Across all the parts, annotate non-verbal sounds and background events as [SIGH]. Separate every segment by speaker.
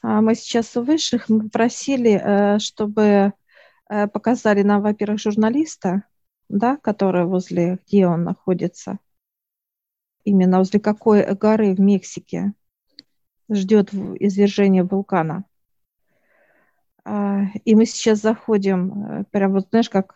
Speaker 1: А мы сейчас у высших мы попросили, э, чтобы э, показали нам, во-первых, журналиста, да, который возле, где он находится, именно возле какой горы в Мексике ждет извержения вулкана. А, и мы сейчас заходим, э, прям вот, знаешь, как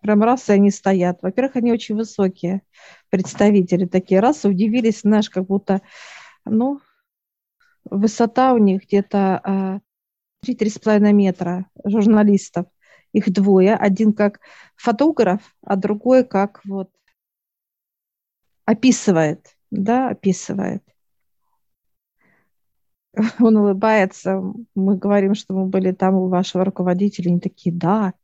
Speaker 1: прям раз, и они стоят. Во-первых, они очень высокие представители такие. Раз, удивились, знаешь, как будто, ну, высота у них где-то 3-3,5 а, метра журналистов. Их двое. Один как фотограф, а другой как вот описывает, да, описывает. [LAUGHS] Он улыбается, мы говорим, что мы были там у вашего руководителя, они такие, да,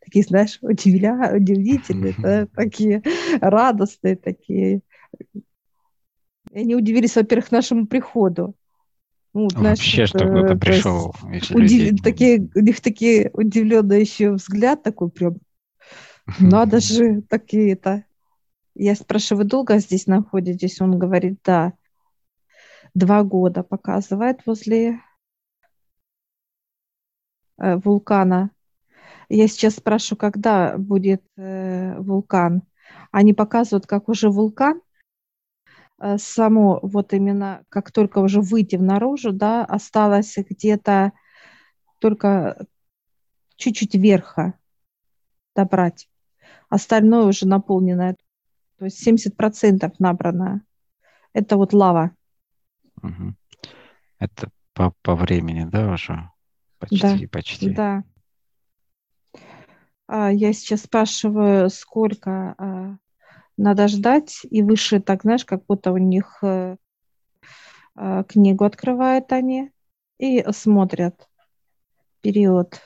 Speaker 1: такие, знаешь, удивля, удивительные, да, такие радостные, такие. И они удивились, во-первых, нашему приходу.
Speaker 2: Ну, знаешь, Вообще, что кто-то пришел.
Speaker 1: Удив... Такие, у них такие удивленный еще взгляд такой прям. Надо же, такие-то. Я спрашиваю, вы долго здесь находитесь? Он говорит, да. Два года показывает возле э, вулкана. Я сейчас спрашиваю, когда будет э, вулкан. Они показывают, как уже вулкан само вот именно, как только уже выйти в наружу, да, осталось где-то только чуть-чуть верха добрать. Остальное уже наполнено. То есть 70% набрано. Это вот лава.
Speaker 2: Угу. Это по, по времени, да, уже? Почти,
Speaker 1: да,
Speaker 2: почти.
Speaker 1: Да. А, я сейчас спрашиваю, сколько а, надо ждать, и выше так, знаешь, как будто у них э, э, книгу открывают они и смотрят период.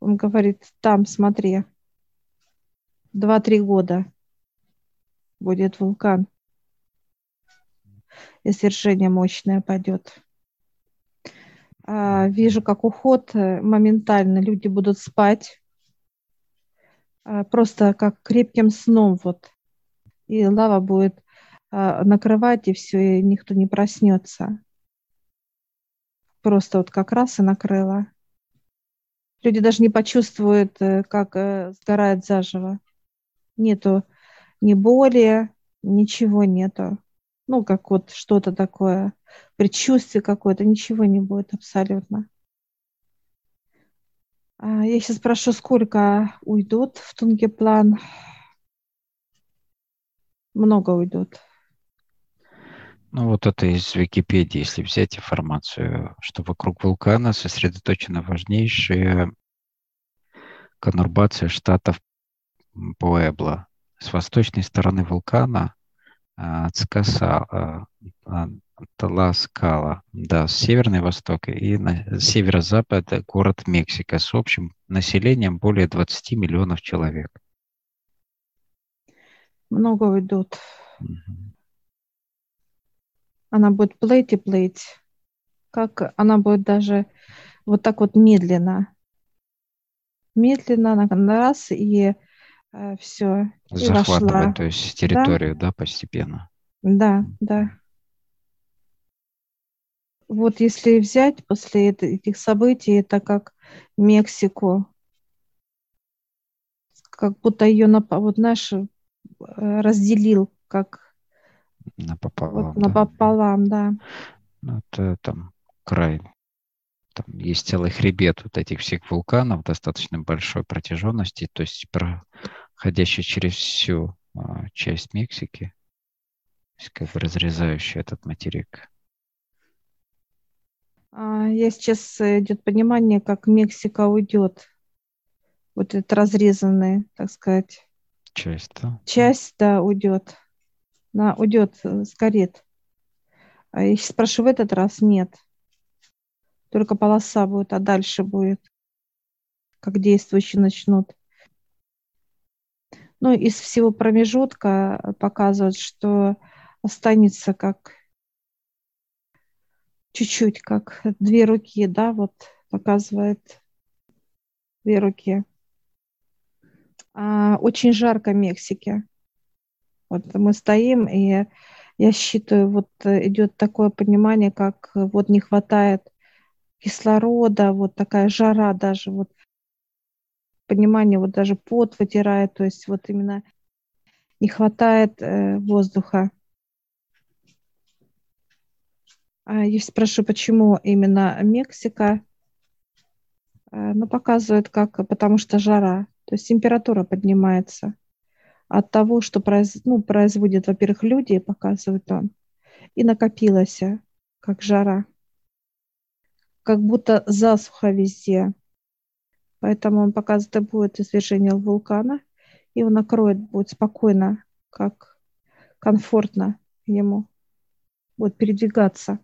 Speaker 1: Он говорит, там, смотри, два-три года будет вулкан. Извержение мощное пойдет. А, вижу, как уход э, моментально люди будут спать, просто как крепким сном вот. И лава будет а, накрывать, и все, и никто не проснется. Просто вот как раз и накрыла. Люди даже не почувствуют, э, как э, сгорает заживо. Нету ни боли, ничего нету. Ну, как вот что-то такое, предчувствие какое-то, ничего не будет абсолютно. А, я сейчас спрошу, сколько уйдут в Тунгеплан? Много уйдут.
Speaker 2: Ну вот это из Википедии, если взять информацию, что вокруг вулкана сосредоточена важнейшая конурбация штатов Пуэбло. С восточной стороны вулкана Цкаса, а, Таласкала, да, северный восток и на северо-запад город Мексика с общим населением более 20 миллионов человек.
Speaker 1: Много уйдут. Угу. Она будет плыть и плыть. Как она будет даже вот так вот медленно. Медленно, на раз, и э, все.
Speaker 2: Захватывать, то есть территорию, да, да постепенно.
Speaker 1: Да, да вот если взять после этих событий, это как Мексику, как будто ее, вот знаешь, э, разделил, как
Speaker 2: напополам, вот,
Speaker 1: да. напополам, да.
Speaker 2: Ну, это там край, там есть целый хребет вот этих всех вулканов достаточно большой протяженности, то есть проходящий через всю а, часть Мексики, как бы разрезающий этот материк.
Speaker 1: А, я сейчас э, идет понимание, как Мексика уйдет. Вот это разрезанная, так сказать.
Speaker 2: Часть, да?
Speaker 1: Часть, да, уйдет. Она уйдет, э, сгорит. А я сейчас спрашиваю, в этот раз нет. Только полоса будет, а дальше будет. Как действующие начнут. Ну, из всего промежутка показывают, что останется как чуть-чуть, как две руки, да, вот показывает две руки. А, очень жарко в Мексике. Вот мы стоим, и Я считаю, вот идет такое понимание, как вот не хватает кислорода, вот такая жара даже, вот понимание, вот даже пот вытирает, то есть вот именно не хватает э, воздуха. А я спрошу, почему именно Мексика? Э, ну, показывает, как, потому что жара, то есть температура поднимается от того, что произ, ну, производят, во-первых, люди, показывает он, и накопилось, как жара, как будто засуха везде. Поэтому он показывает, будет извержение вулкана, и он накроет, будет спокойно, как комфортно ему, будет передвигаться.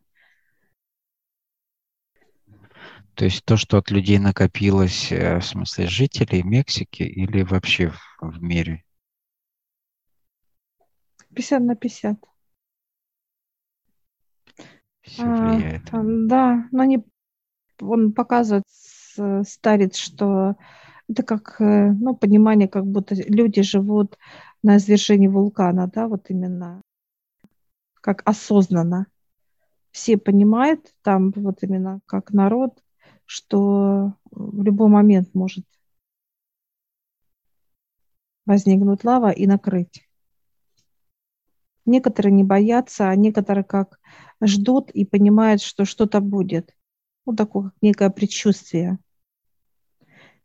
Speaker 2: То есть то, что от людей накопилось, э, в смысле жителей Мексики или вообще в, в мире?
Speaker 1: 50 на 50.
Speaker 2: Все влияет.
Speaker 1: А, да, но не, он показывает, старец, что это как, э, ну, понимание, как будто люди живут на извержении вулкана, да, вот именно как осознанно. Все понимают там вот именно как народ, что в любой момент может возникнуть лава и накрыть. Некоторые не боятся, а некоторые как ждут и понимают, что что-то будет. Ну, такое как некое предчувствие.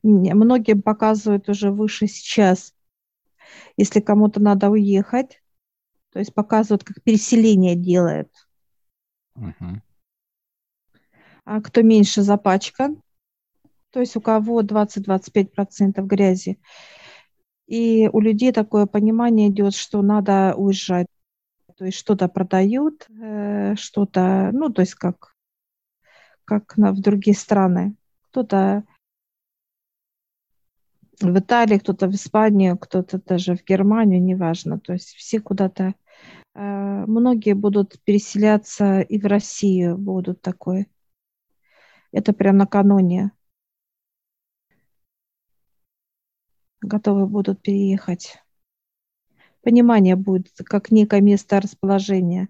Speaker 1: Многим показывают уже выше сейчас, если кому-то надо уехать, то есть показывают, как переселение делают. Uh-huh а кто меньше запачкан, то есть у кого 20-25% грязи. И у людей такое понимание идет, что надо уезжать. То есть что-то продают, э, что-то, ну, то есть как, как на, в другие страны. Кто-то в Италии, кто-то в Испанию, кто-то даже в Германию, неважно. То есть все куда-то, э, многие будут переселяться и в Россию будут такой это прям накануне. Готовы будут переехать. Понимание будет как некое место расположения.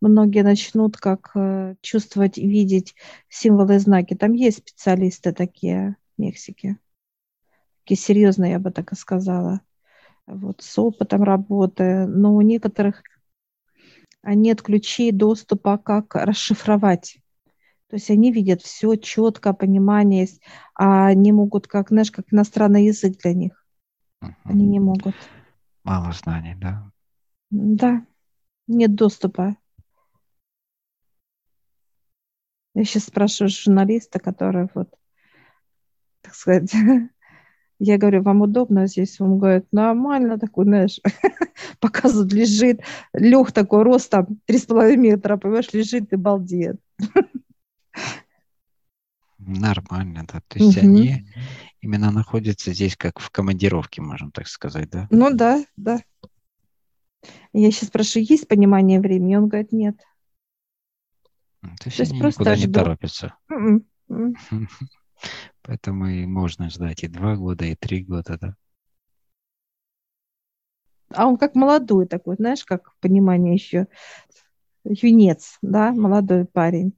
Speaker 1: Многие начнут как э, чувствовать, видеть символы и знаки. Там есть специалисты такие в Мексике. Такие серьезные, я бы так и сказала. Вот, с опытом работы. Но у некоторых нет ключей доступа, как расшифровать то есть они видят все четко, понимание есть, а они могут, как, знаешь, как иностранный язык для них. Угу. Они не могут.
Speaker 2: Мало знаний, да?
Speaker 1: Да, нет доступа. Я сейчас спрашиваю журналиста, который вот, так сказать, [LAUGHS] я говорю, вам удобно здесь? Он говорит, нормально, такой, знаешь, [LAUGHS] показывает, лежит, лег такой, рост там 3,5 метра, понимаешь, лежит и балдеет. [LAUGHS]
Speaker 2: Нормально, да. То есть угу. они именно находятся здесь как в командировке, можем так сказать, да?
Speaker 1: Ну да, да. Я сейчас спрашиваю, есть понимание времени? Он говорит, нет.
Speaker 2: То есть, То есть они просто никуда ждут. не торопятся. Mm-mm. [LAUGHS] Поэтому и можно ждать и два года, и три года, да.
Speaker 1: А он как молодой такой, знаешь, как понимание еще юнец, да, молодой парень.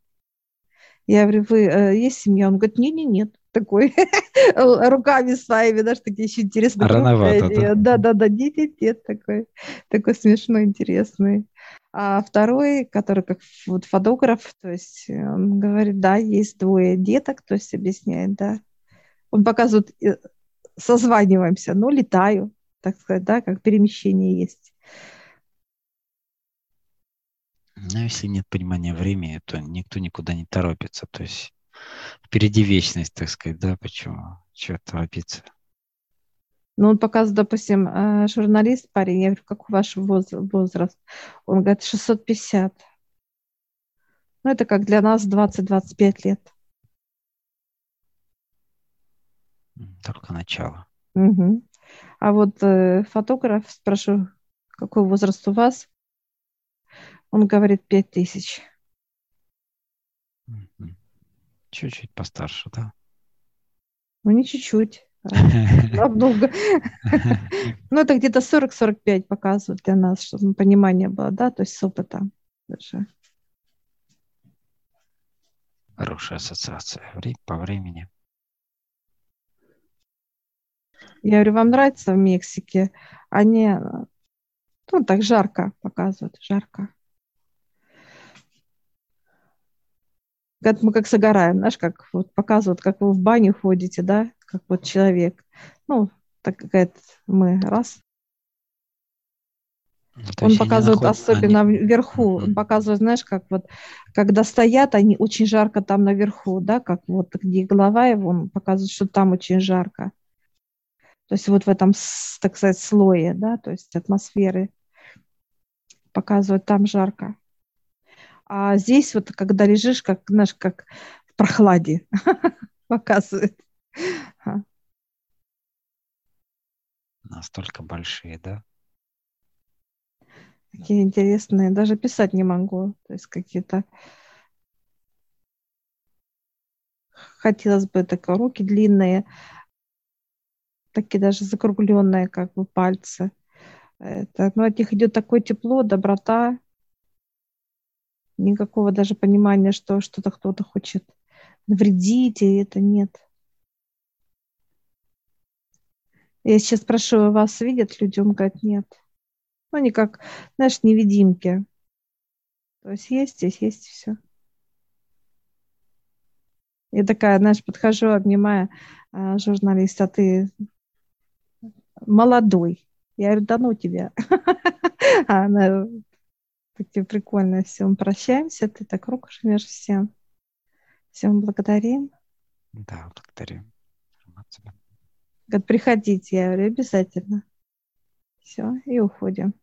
Speaker 1: Я говорю, вы э, есть семья? Он говорит, не-не, нет. Такой [LAUGHS] руками своими, даже такие еще интересные.
Speaker 2: Рановато, да?
Speaker 1: Да-да-да, нет, нет, нет, такой, такой смешной, интересный. А второй, который как вот фотограф, то есть он говорит, да, есть двое деток, то есть объясняет, да. Он показывает, э, созваниваемся, ну, летаю, так сказать, да, как перемещение есть.
Speaker 2: Но если нет понимания времени, то никто никуда не торопится. То есть впереди вечность, так сказать, да, почему? Чего торопиться?
Speaker 1: Ну, он показывает, допустим, э, журналист, парень, я говорю, какой ваш возраст? Он говорит, 650. Ну, это как для нас 20-25 лет.
Speaker 2: Только начало.
Speaker 1: Угу. А вот э, фотограф, спрошу, какой возраст у вас? Он говорит пять тысяч.
Speaker 2: Чуть-чуть постарше, да?
Speaker 1: Ну, не чуть-чуть. [LAUGHS] намного. Ну, это где-то 40-45 показывают для нас, чтобы понимание было, да, то есть с опытом даже.
Speaker 2: Хорошая ассоциация по времени.
Speaker 1: Я говорю, вам нравится в Мексике? Они, ну, так жарко показывают, жарко. Мы как загораем, знаешь, как вот показывают, как вы в баню ходите, да, как вот человек. Ну, так как мы раз. Ну, он показывает наход... особенно они... вверху, mm-hmm. он показывает, знаешь, как вот, когда стоят, они очень жарко там наверху, да, как вот где голова его, он показывает, что там очень жарко. То есть вот в этом, так сказать, слое, да, то есть атмосферы показывает, там жарко. А здесь вот, когда лежишь, как, знаешь, как в прохладе [LAUGHS] показывает.
Speaker 2: Настолько большие, да?
Speaker 1: Какие интересные. Даже писать не могу. То есть какие-то... Хотелось бы такие руки длинные, такие даже закругленные, как бы пальцы. Это, ну, от них идет такое тепло, доброта, никакого даже понимания, что что-то кто-то хочет навредить, и это нет. Я сейчас спрашиваю, вас видят люди? Он говорит, нет. Ну, они как, знаешь, невидимки. То есть есть здесь, есть все. Я такая, знаешь, подхожу, обнимая а, журналиста, ты молодой. Я говорю, да ну тебя. [LAUGHS] Она такие прикольные. Все, мы прощаемся. Ты так руку жмешь всем. Всем благодарим.
Speaker 2: Да, благодарим.
Speaker 1: Говорит, приходите. Я говорю, обязательно. Все, и уходим.